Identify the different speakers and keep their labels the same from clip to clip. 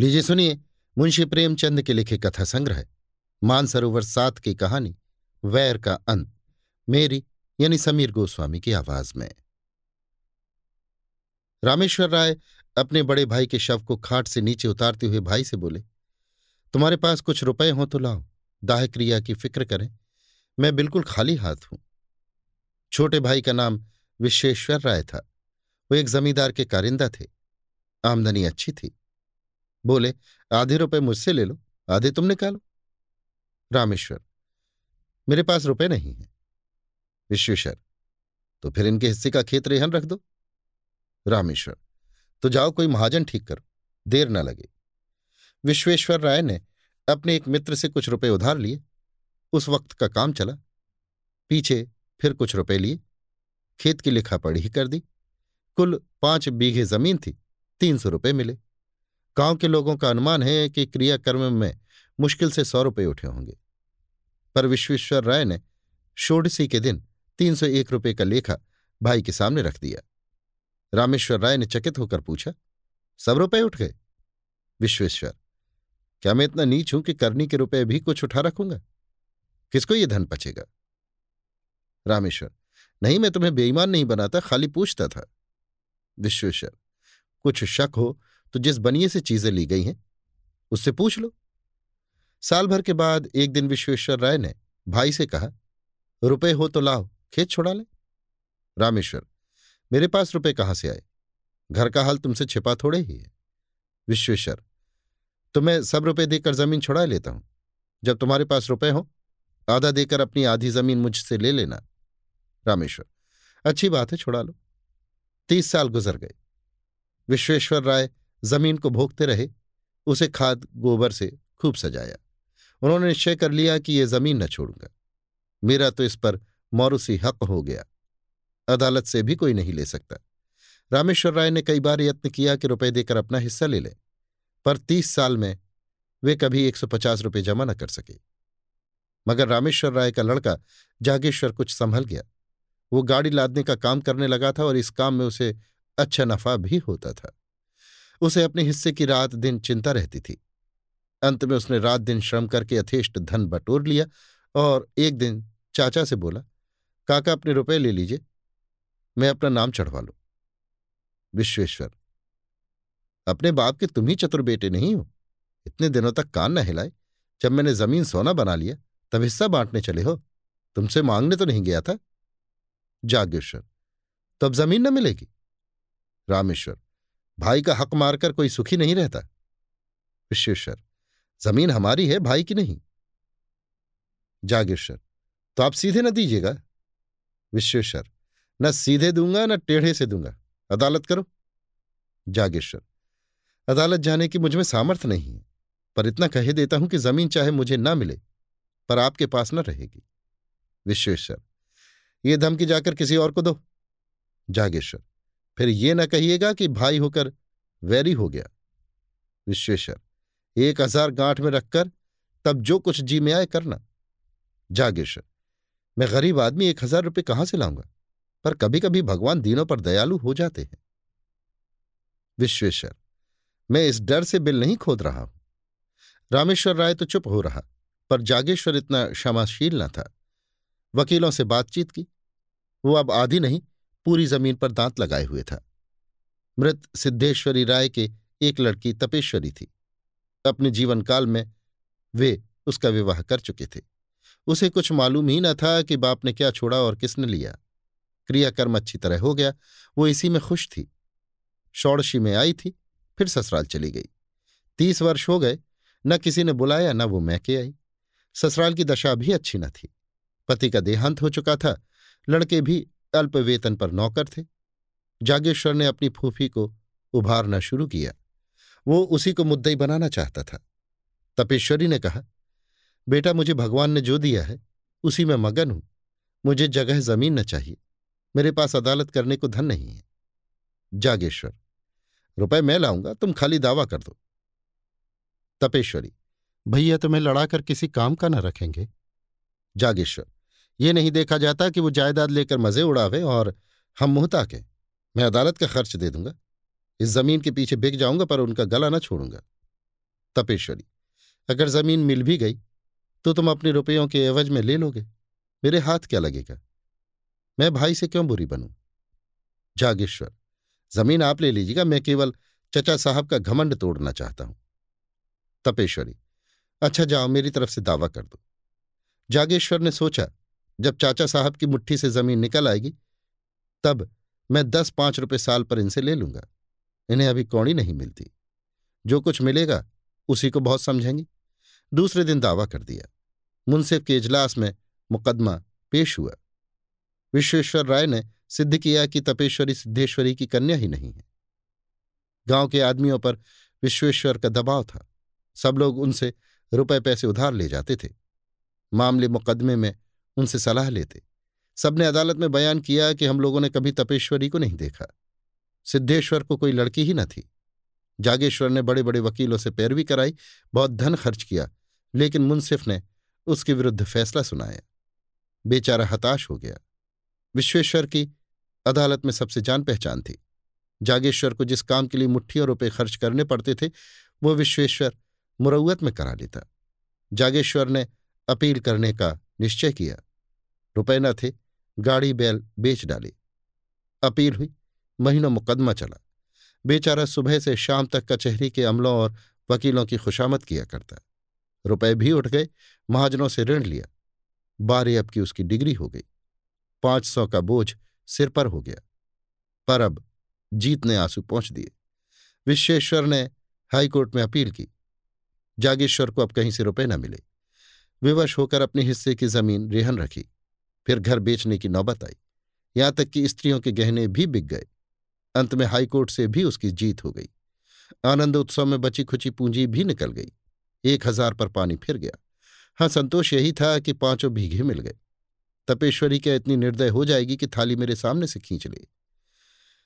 Speaker 1: लीजिए, सुनिए, मुंशी प्रेमचंद के लिखे कथा संग्रह, मानसरोवर सात की कहानी, वैर का अंत, मेरी, यानी समीर गोस्वामी की आवाज़ में। रामेश्वर राय अपने बड़े भाई के शव को खाट से नीचे उतारते हुए भाई से बोले, तुम्हारे पास कुछ रुपए हों तो लाओ दाह क्रिया की फ़िक्र करें, मैं बिल्कुल खाली हाथ हूँ। छोटे भाई का नाम विश्वेश्वर राय था, वो एक जमींदार के कारिंदा थे, आमदनी अच्छी थी। बोले, आधे रुपए मुझसे ले लो, आधे तुम निकालो रामेश्वर, मेरे पास रुपए नहीं है। विश्वेश्वर तो फिर इनके हिस्से का खेत रेहन रख दो। रामेश्वर तो जाओ कोई महाजन ठीक करो, देर न लगे। विश्वेश्वर राय ने अपने एक मित्र से कुछ रुपए उधार लिए। उस वक्त का काम चला। पीछे फिर कुछ रुपए लिए। खेत की लिखा पढ़ी कर दी। कुल पाँच बीघे ज़मीन थी, तीन सौ रुपये मिले। गाँव के लोगों का अनुमान है कि क्रियाकर्म में मुश्किल से सौ रुपये उठे होंगे। पर विश्वेश्वर राय ने षोडशी के दिन तीन सौ एक रुपये का लेखा भाई के सामने रख दिया। रामेश्वर राय ने चकित होकर पूछा, सब रुपये उठ गए? विश्वेश्वर, क्या मैं इतना नीच हूँ कि करनी के रुपए भी कुछ उठा रखूँगा? किसको ये धन पचेगा? रामेश्वर, नहीं, मैं तुम्हें बेईमान नहीं बनाता, खाली पूछता था। विश्वेश्वर, कुछ शक हो तो जिस बनिए से चीज़ें ली गई हैं, उससे पूछ लो। साल भर के बाद एक दिन विश्वेश्वर राय ने भाई से कहा, रुपए हो तो लाओ, खेत छुड़ा ले। रामेश्वर, मेरे पास रुपए कहाँ से आए? घर का हाल तुमसे छिपा थोड़े ही है। विश्वेश्वर तो मैं सब रुपए देकर ज़मीन छुड़ा लेता हूँ। जब तुम्हारे पास रुपए हो, आधा देकर अपनी आधी ज़मीन मुझसे ले लेना। रामेश्वर, अच्छी बात है, छुड़ा लो। तीस साल गुजर गए। विश्वेश्वर राय ज़मीन को भोगते रहे, उसे खाद, गोबर से खूब सजाया। उन्होंने निश्चय कर लिया कि ये ज़मीन न छोड़ूँगा। मेरा तो इस पर मौरूसी हक हो गया। अदालत से भी कोई नहीं ले सकता। रामेश्वर राय ने कई बार यत्न किया कि रुपए देकर अपना हिस्सा ले लें, पर तीस साल में वे कभी एक सौ पचास रुपये जमा न कर सके। मगर रामेश्वर राय का लड़का जागेश्वर कुछ संभल गया। वो गाड़ी लादने का काम करने लगा था और इस काम में उसे अच्छा नफा भी होता था। उसे अपने हिस्से की रात दिन चिंता रहती थी। अंत में उसने रात दिन श्रम करके यथेष्ट धन बटोर लिया और एक दिन चाचा से बोला, काका, अपने रुपए ले लीजिए, मैं अपना नाम चढ़वा लू। विश्वेश्वर, अपने बाप के तुम ही चतुर बेटे नहीं हो। इतने दिनों तक कान न हिलाए। जब मैंने ज़मीन सोना बना लिया, तब हिस्सा बांटने चले हो। तुमसे मांगने तो नहीं गया था? जागेश्वर, तब ज़मीन न मिलेगी? रामेश्वर भाई का हक मारकर कोई सुखी नहीं रहता। विश्वेश्वर, ज़मीन हमारी है, भाई की नहीं। जागेश्वर तो आप सीधे न दीजिएगा। विश्वेश्वर, न सीधे दूँगा, न टेढ़े से दूँगा। अदालत करो। जागेश्वर, अदालत जाने की मुझमें सामर्थ्य नहीं है, पर इतना कह देता हूँ कि ज़मीन चाहे मुझे ना मिले, पर आपके पास न रहेगी। विश्वेश्वर, ये धमकी जाकर किसी और को दो। जागेश्वर फिर ये न कहिएगा कि भाई होकर वैरी हो गया। विश्वेश्वर, एक हज़ार गांठ में रखकर तब जो कुछ जी में आए करना। जागेश्वर, मैं गरीब आदमी एक हज़ार रुपये कहाँ से लाऊँगा? पर कभी कभी भगवान दीनों पर दयालु हो जाते हैं। विश्वेश्वर, मैं इस डर से बिल नहीं खोद रहा हूँ। रामेश्वर राय तो चुप हो रहा, पर जागेश्वर इतना क्षमाशील न था। वकीलों से बातचीत की, वो अब आधी नहीं पूरी ज़मीन पर दांत लगाए हुए था। मृत सिद्धेश्वरी राय के एक लड़की तपेश्वरी थी। अपने जीवन काल में वे उसका विवाह कर चुके थे। उसे कुछ मालूम ही न था कि बाप ने क्या छोड़ा और किसने लिया। क्रियाकर्म अच्छी तरह हो गया, वो इसी में खुश थी। षोड़शी में आई थी, फिर ससुराल चली गई। तीस वर्ष हो गए, न किसी ने बुलाया, न वो मैके आई। ससुराल की दशा भी अच्छी न थी। पति का देहांत हो चुका था, लड़के भी अल्प वेतन पर नौकर थे। जागेश्वर ने अपनी फूफी को उभारना शुरू किया। वो उसी को मुद्दई बनाना चाहता था। तपेश्वरी ने कहा, बेटा, मुझे भगवान ने जो दिया है, उसी में मगन हूँ। मुझे जगह ज़मीन न चाहिए। मेरे पास अदालत करने को धन नहीं है। जागेश्वर, रुपए मैं लाऊँगा, तुम खाली दावा कर दो। तपेश्वरी, भैया, तुम्हें लड़ाकर किसी काम का न रखेंगे? जागेश्वर ये नहीं देखा जाता कि वो जायदाद लेकर मज़े उड़ावे और हम मुँह ताके मैं अदालत का खर्च दे दूँगा। इस ज़मीन के पीछे बिक जाऊँगा, पर उनका गला ना छोड़ूँगा। तपेश्वरी, अगर ज़मीन मिल भी गई तो तुम अपने रुपयों के एवज में ले लोगे। मेरे हाथ क्या लगेगा? मैं भाई से क्यों बुरी बनूं? जागेश्वर, ज़मीन आप ले लीजिएगा, मैं केवल चचा साहब का घमंड तोड़ना चाहता हूँ। तपेश्वरी अच्छा जाओ, मेरी तरफ़ से दावा कर दो। जागेश्वर ने सोचा जब चाचा साहब की मुट्ठी से ज़मीन निकल आएगी, तब मैं दस पाँच रुपए साल पर इनसे ले लूँगा। इन्हें अभी कौड़ी नहीं मिलती। जो कुछ मिलेगा, उसी को बहुत समझेंगी। दूसरे दिन दावा कर दिया। मुंसिफ के इजलास में मुकदमा पेश हुआ। विश्वेश्वर राय ने सिद्ध किया कि तपेश्वरी सिद्धेश्वरी की कन्या ही नहीं है। गाँव के आदमियों पर विश्वेश्वर का दबाव था। सब लोग उनसे रुपए पैसे उधार ले जाते थे। मामले मुकदमे में उनसे सलाह लेते। सबने अदालत में बयान किया कि हम लोगों ने कभी तपेश्वरी को नहीं देखा। सिद्धेश्वर को कोई लड़की ही न थी। जागेश्वर ने बड़े बड़े वकीलों से पैरवी कराई, बहुत धन खर्च किया, लेकिन मुंसिफ ने उसके विरुद्ध फैसला सुनाया। बेचारा हताश हो गया। विश्वेश्वर की अदालत में सबसे जान पहचान थी। जागेश्वर को जिस काम के लिए मुट्ठियों रुपए खर्च करने पड़ते थे, वो विश्वेश्वर मुरौत में करा लेता। जागेश्वर ने अपील करने का निश्चय किया। रुपए न थे, गाड़ी बैल बेच डाले। अपील हुई, महीनों मुकदमा चला। बेचारा सुबह से शाम तक कचहरी के अमलों और वकीलों की खुशामद किया करता। रुपए भी उठ गए, महाजनों से ऋण लिया। बारह अब की उसकी डिग्री हो गई। पाँच सौ का बोझ सिर पर हो गया। पर अब जीत ने आँसू पहुँच दिए। विश्वेश्वर ने हाईकोर्ट में अपील की। जागेश्वर को अब कहीं से रुपए न मिले। विवश होकर अपने हिस्से की ज़मीन रेहन रखी। फिर घर बेचने की नौबत आई, यहाँ तक कि स्त्रियों के गहने भी बिक गए। अंत में हाईकोर्ट से भी उसकी जीत हो गई। आनंद उत्सव में बची खुची पूंजी भी निकल गई। एक हज़ार पर पानी फिर गया। हाँ संतोष यही था कि पाँचों भीघे मिल गए। तपेश्वरी क्या इतनी निर्दय हो जाएगी कि थाली मेरे सामने से खींच ले?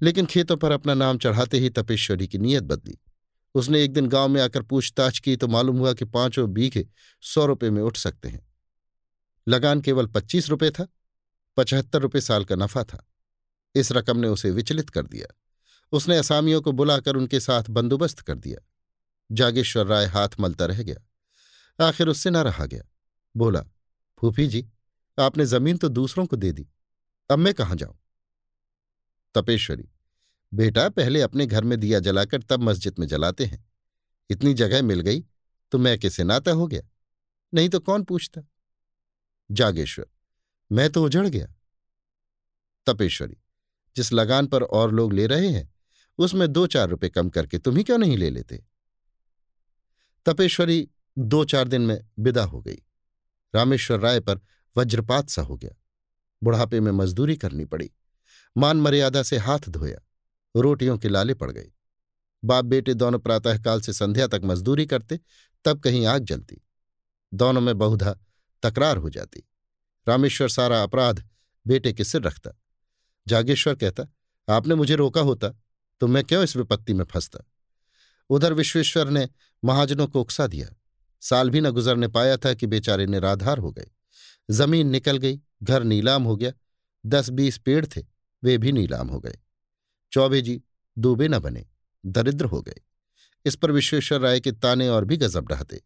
Speaker 1: लेकिन खेतों पर अपना नाम चढ़ाते ही तपेश्वरी की नीयत बदली। उसने एक दिन गाँव में आकर पूछताछ की तो मालूम हुआ कि पाँचों बीघे सौ रुपये में उठ सकते हैं। लगान केवल पच्चीस रुपये था, पचहत्तर रुपये साल का नफा था। इस रकम ने उसे विचलित कर दिया। उसने असामियों को बुलाकर उनके साथ बंदोबस्त कर दिया। जागेश्वर राय हाथ मलता रह गया। आखिर उससे न रहा गया। बोला, फूफी जी, आपने ज़मीन तो दूसरों को दे दी। अब मैं कहाँ जाऊँ? तपेश्वरी, बेटा, पहले अपने घर में दिया जलाकर तब मस्जिद में जलाते हैं। इतनी जगह मिल गई तो मैं किसे नाता हो गया? नहीं तो कौन पूछता? जागेश्वर। मैं तो उजड़ गया। तपेश्वरी, जिस लगान पर और लोग ले रहे हैं, उसमें दो चार रुपए कम करके तुम ही क्यों नहीं ले लेते? तपेश्वरी दो चार दिन में विदा हो गई। रामेश्वर राय पर वज्रपात सा हो गया। बुढ़ापे में मजदूरी करनी पड़ी। मान मर्यादा से हाथ धोया। रोटियों के लाले पड़ गए। बाप बेटे दोनों प्रातःकाल से संध्या तक मजदूरी करते, तब कहीं आग जलती। दोनों में बहुधा तकरार हो जाती। रामेश्वर सारा अपराध बेटे के सिर रखता। जागेश्वर कहता, आपने मुझे रोका होता तो मैं क्यों इस विपत्ति में फंसता? उधर विश्वेश्वर ने महाजनों को उकसा दिया। साल भी न गुजरने पाया था कि बेचारे निराधार हो गए। ज़मीन निकल गई, घर नीलाम हो गया। दस बीस पेड़ थे, वे भी नीलाम हो गए। चौबे जी दूबे न बने, दरिद्र हो गए। इस पर विश्वेश्वर राय के ताने और भी गजब रहते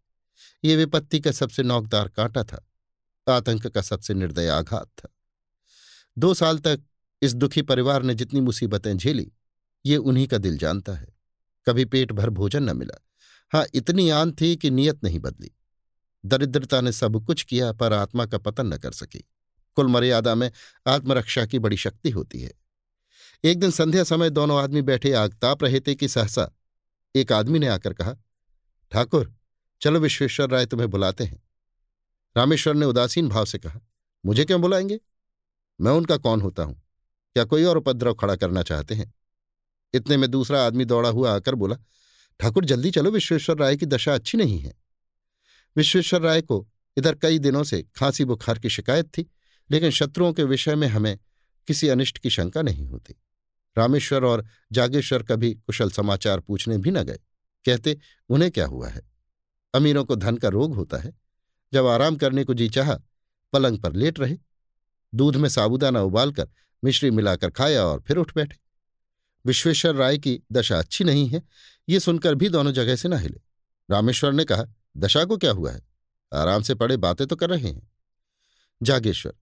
Speaker 1: ये विपत्ति का सबसे नौकदार कांटा था, आतंक का सबसे निर्दय आघात था। दो साल तक इस दुखी परिवार ने जितनी मुसीबतें झेली, ये उन्हीं का दिल जानता है। कभी पेट भर भोजन न मिला। हाँ इतनी आन थी कि नियत नहीं बदली। दरिद्रता ने सब कुछ किया, पर आत्मा का पतन न कर सकी। कुल मर्यादा में आत्मरक्षा की बड़ी शक्ति होती है। एक दिन संध्या समय दोनों आदमी बैठे आग ताप रहे थे कि सहसा एक आदमी ने आकर कहा, ठाकुर चलो विश्वेश्वर राय तुम्हें बुलाते हैं। रामेश्वर ने उदासीन भाव से कहा, मुझे क्यों बुलाएँगे? मैं उनका कौन होता हूँ? क्या कोई और उपद्रव खड़ा करना चाहते हैं? इतने में दूसरा आदमी दौड़ा हुआ आकर बोला, ठाकुर जल्दी चलो, विश्वेश्वर राय की दशा अच्छी नहीं है। विश्वेश्वर राय को इधर कई दिनों से खांसी बुखार की शिकायत थी, लेकिन शत्रुओं के विषय में हमें किसी अनिष्ट की शंका नहीं होती। रामेश्वर और जागेश्वर कभी कुशल समाचार पूछने भी न गए। कहते, उन्हें क्या हुआ है? अमीरों को धन का रोग होता है। जब आराम करने को जी चाह, पलंग पर लेट रहे। दूध में साबुदाना उबालकर मिश्री मिलाकर खाया और फिर उठ बैठे। विश्वेश्वर राय की दशा अच्छी नहीं है, ये सुनकर भी दोनों जगह से न हिले। रामेश्वर ने कहा, दशा को क्या हुआ है? आराम से पड़े बातें तो कर रहे हैं। जागेश्वर,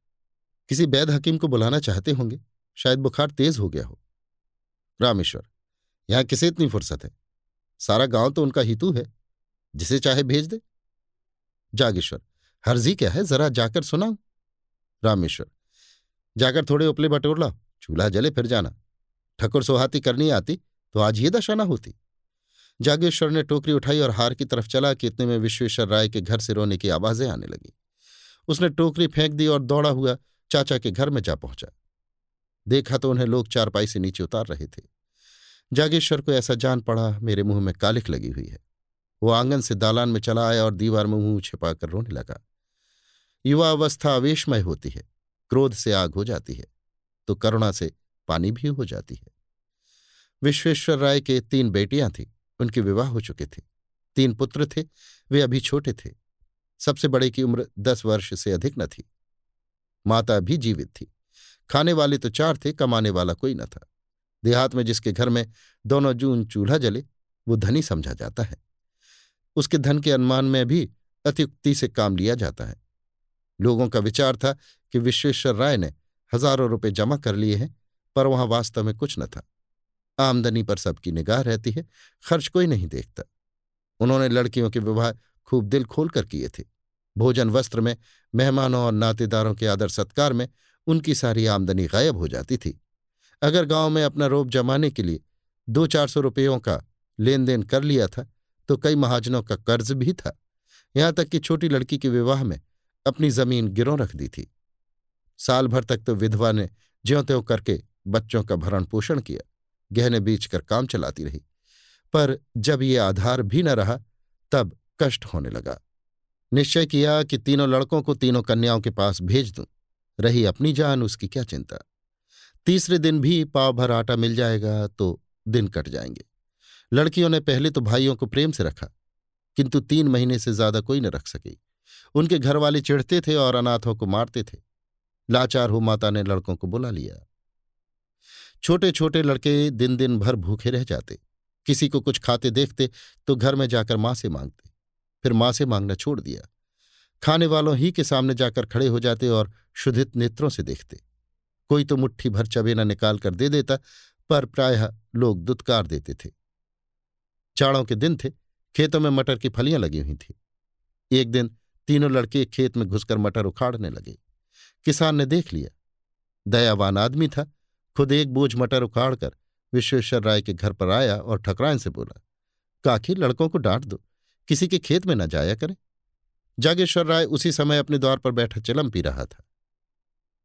Speaker 1: किसी वैद हकीम को बुलाना चाहते होंगे? शायद बुखार तेज हो गया हो। रामेश्वर, यहाँ किसे इतनी फुर्सत है? सारा गाँव तो उनका हितू है। जिसे चाहे भेज दे। जागेश्वर, हर्जी क्या है? जरा जाकर सुनाओ रामेश्वर, जाकर थोड़े उपले बटोर लाओ, चूल्हा जले फिर जाना। ठकुर सोहाती करनी आती तो आज ये दशा ना होती। जागेश्वर ने टोकरी उठाई और हार की तरफ़ चला कि इतने में विश्वेश्वर राय के घर से रोने की आवाज़ें आने लगी। उसने टोकरी फेंक दी और दौड़ा हुआ चाचा के घर में जा पहुँचा। देखा तो उन्हें लोग चारपाई से नीचे उतार रहे थे। जागेश्वर को ऐसा जान पड़ा, मेरे मुँह में कालिख लगी हुई है। वो आँगन से दालान में चला आया और दीवार में मुँह छिपाकर रोने लगा। युवा अवस्था आवेशमय होती है, क्रोध से आग हो जाती है तो करुणा से पानी भी हो जाती है। विश्वेश्वर राय के तीन बेटियाँ थीं, उनके विवाह हो चुके थे। तीन पुत्र थे, वे अभी छोटे थे। सबसे बड़े की उम्र दस वर्ष से अधिक न थी। माता भी जीवित थी। खाने वाले तो चार थे, कमाने वाला कोई न था। देहात में जिसके घर में दोनों जून चूल्हा जले, वो धनी समझा जाता है। उसके धन के अनुमान में भी अत्युक्ति से काम लिया जाता है। लोगों का विचार था कि विश्वेश्वर राय ने हज़ारों रुपए जमा कर लिए हैं, पर वहाँ वास्तव में कुछ न था। आमदनी पर सबकी निगाह रहती है, खर्च कोई नहीं देखता। उन्होंने लड़कियों के विवाह खूब दिल खोल कर किए थे। भोजन वस्त्र में, मेहमानों और नातेदारों के आदर सत्कार में उनकी सारी आमदनी गायब हो जाती थी। अगर गाँव में अपना रोब जमाने के लिए दो चार सौ रुपयों का लेन देन कर लिया था तो कई महाजनों का कर्ज भी था। यहाँ तक कि छोटी लड़की के विवाह में अपनी ज़मीन गिरों रख दी थी। साल भर तक तो विधवा ने ज्यो त्यों करके बच्चों का भरण पोषण किया, गहने बीच कर काम चलाती रही। पर जब ये आधार भी न रहा, तब कष्ट होने लगा। निश्चय किया कि तीनों लड़कों को तीनों कन्याओं के पास भेज दूँ। रही अपनी जान, उसकी क्या चिंता? तीसरे दिन भी पाव भर आटा मिल जाएगा तो दिन कट जाएँगे। लड़कियों ने पहले तो भाइयों को प्रेम से रखा, किंतु तीन महीने से ज़्यादा कोई न रख सकी। उनके घर वाले चिढ़ते थे और अनाथों को मारते थे। लाचार हो माता ने लड़कों को बुला लिया। छोटे छोटे लड़के दिन दिन भर भूखे रह जाते। किसी को कुछ खाते देखते तो घर में जाकर माँ से मांगते। फिर माँ से मांगना छोड़ दिया। खाने वालों ही के सामने जाकर खड़े हो जाते और शुद्धित नेत्रों से देखते। कोई तो मुट्ठी भर चबेना निकाल कर दे देता, पर प्रायः लोग दुत्कार देते थे। चाड़ों के दिन थे, खेतों में मटर की फलियाँ लगी हुई थी। एक दिन तीनों लड़के खेत में घुसकर मटर उखाड़ने लगे। किसान ने देख लिया। दयावान आदमी था, खुद एक बोझ मटर उखाड़कर विश्वेश्वर राय के घर पर आया और ठकरायन से बोला, काकी, लड़कों को डांट दो, किसी के खेत में न जाया करें। जागेश्वर राय उसी समय अपने द्वार पर बैठा चिलम पी रहा था।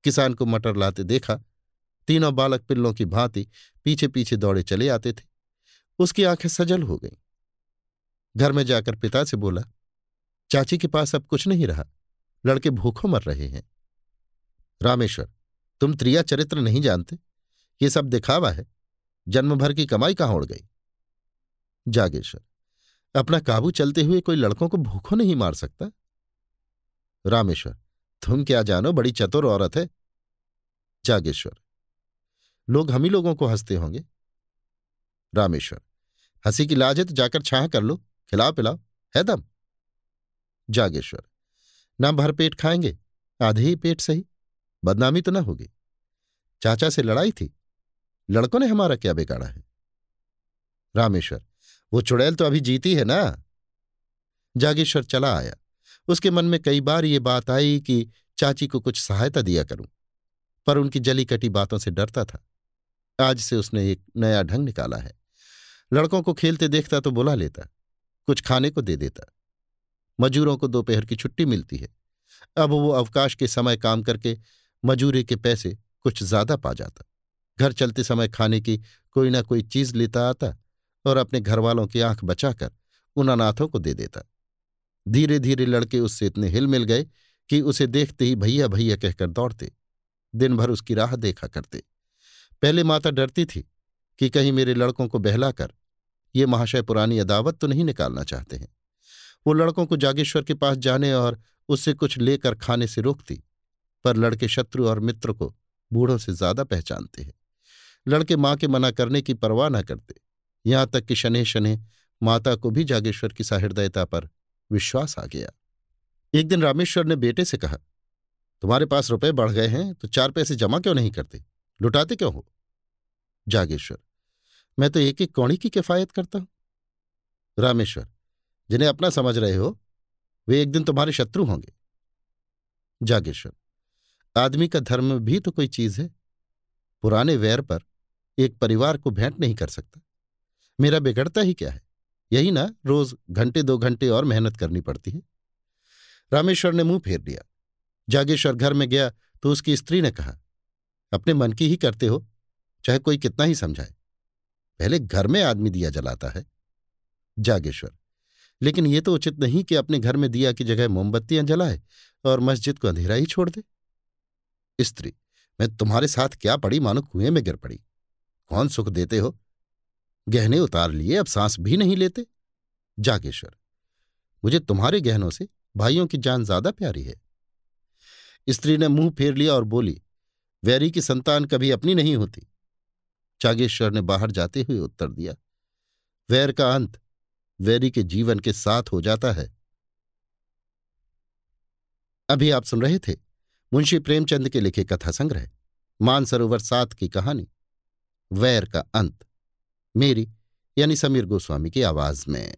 Speaker 1: किसान को मटर लाते देखा, तीनों बालक पिल्लों की भांति पीछे पीछे दौड़े चले आते थे। उसकी आँखें सजल हो गईं। घर में जाकर पिता से बोला, चाची के पास अब कुछ नहीं रहा, लड़के भूखों मर रहे हैं। रामेश्वर, तुम त्रिया चरित्र नहीं जानते? ये सब दिखावा है। जन्म भर की कमाई कहाँ उड़ गई? जागेश्वर, अपना काबू चलते हुए कोई लड़कों को भूखों नहीं मार सकता? रामेश्वर, तुम क्या जानो, बड़ी चतुर औरत है। जागेश्वर, लोग हम ही लोगों को हँसते होंगे। रामेश्वर। हँसी की लाज है तो जाकर छाह कर लो, खिलाओ पिलाओ, है दम? जागेश्वर। ना भर पेट खाएँगे, आधे ही पेट सही, बदनामी तो ना होगी। चाचा से लड़ाई थी, लड़कों ने हमारा क्या बिगाड़ा है? रामेश्वर, वो चुड़ैल तो अभी जीती है ना? जागेश्वर चला आया। उसके मन में कई बार ये बात आई कि चाची को कुछ सहायता दिया करूँ, पर उनकी जली कटी बातों से डरता था। आज से उसने एक नया ढंग निकाला है। लड़कों को खेलते देखता तो बुला लेता, कुछ खाने को दे देता। मजूरों को दोपहर की छुट्टी मिलती है। अब वो अवकाश के समय काम करके मजूरे के पैसे कुछ ज़्यादा पा जाता। घर चलते समय खाने की कोई ना कोई चीज़ लेता आता और अपने घरवालों की आँख बचाकर उन अनाथों को दे देता। धीरे धीरे लड़के उससे इतने हिल मिल गए कि उसे देखते ही भैया भैया कहकर दौड़ते। दिन भर उसकी राह देखा करते। पहले माता डरती थी कि कहीं मेरे लड़कों को बहलाकर ये महाशय पुरानी अदावत तो नहीं निकालना चाहते हैं। वो लड़कों को जागेश्वर के पास जाने और उससे कुछ लेकर खाने से रोकती, पर लड़के शत्रु और मित्र को बूढ़ों से ज़्यादा पहचानते हैं। लड़के माँ के मना करने की परवाह न करते। यहाँ तक कि शनि शनि माता को भी जागेश्वर की सहृदयता पर विश्वास आ गया। एक दिन रामेश्वर ने बेटे से कहा, तुम्हारे पास रुपए बढ़ गए हैं तो चार पैसे जमा क्यों नहीं करते? लुटाते क्यों हो? जागेश्वर मैं तो एक एक कौड़ी की किफायत करता हूँ। रामेश्वर, जिन्हें अपना समझ रहे हो, वे एक दिन तुम्हारे शत्रु होंगे। जागेश्वर, आदमी का धर्म भी तो कोई चीज़ है। पुराने वैर पर एक परिवार को भेंट नहीं कर सकता। मेरा बिगड़ता ही क्या है? यही ना, रोज घंटे, दो घंटे और मेहनत करनी पड़ती है। रामेश्वर ने मुँह फेर लिया। जागेश्वर घर में गया तो उसकी स्त्री ने कहा, अपने मन की ही करते हो, चाहे कोई कितना ही समझाए। पहले घर में आदमी दिया जलाता है। जागेश्वर, लेकिन ये तो उचित नहीं कि अपने घर में दिया की जगह मोमबत्तियाँ जलाए और मस्जिद को अंधेरा ही छोड़ दे। स्त्री, मैं तुम्हारे साथ क्या पड़ी मानो कुएँ में गिर पड़ी। कौन सुख देते हो? गहने उतार लिए, अब सांस भी नहीं लेते। जागेश्वर, मुझे तुम्हारे गहनों से भाइयों की जान ज़्यादा प्यारी है। स्त्री ने मुँह फेर लिया और बोली, वैरी की संतान कभी अपनी नहीं होती। जागेश्वर ने बाहर जाते हुए उत्तर दिया, वैर का अंत वैरी के जीवन के साथ हो जाता है। अभी आप सुन रहे थे मुंशी प्रेमचंद के लिखे कथा संग्रह, मानसरोवर सात की कहानी, वैर का अंत, मेरी यानी समीर गोस्वामी की आवाज़ में।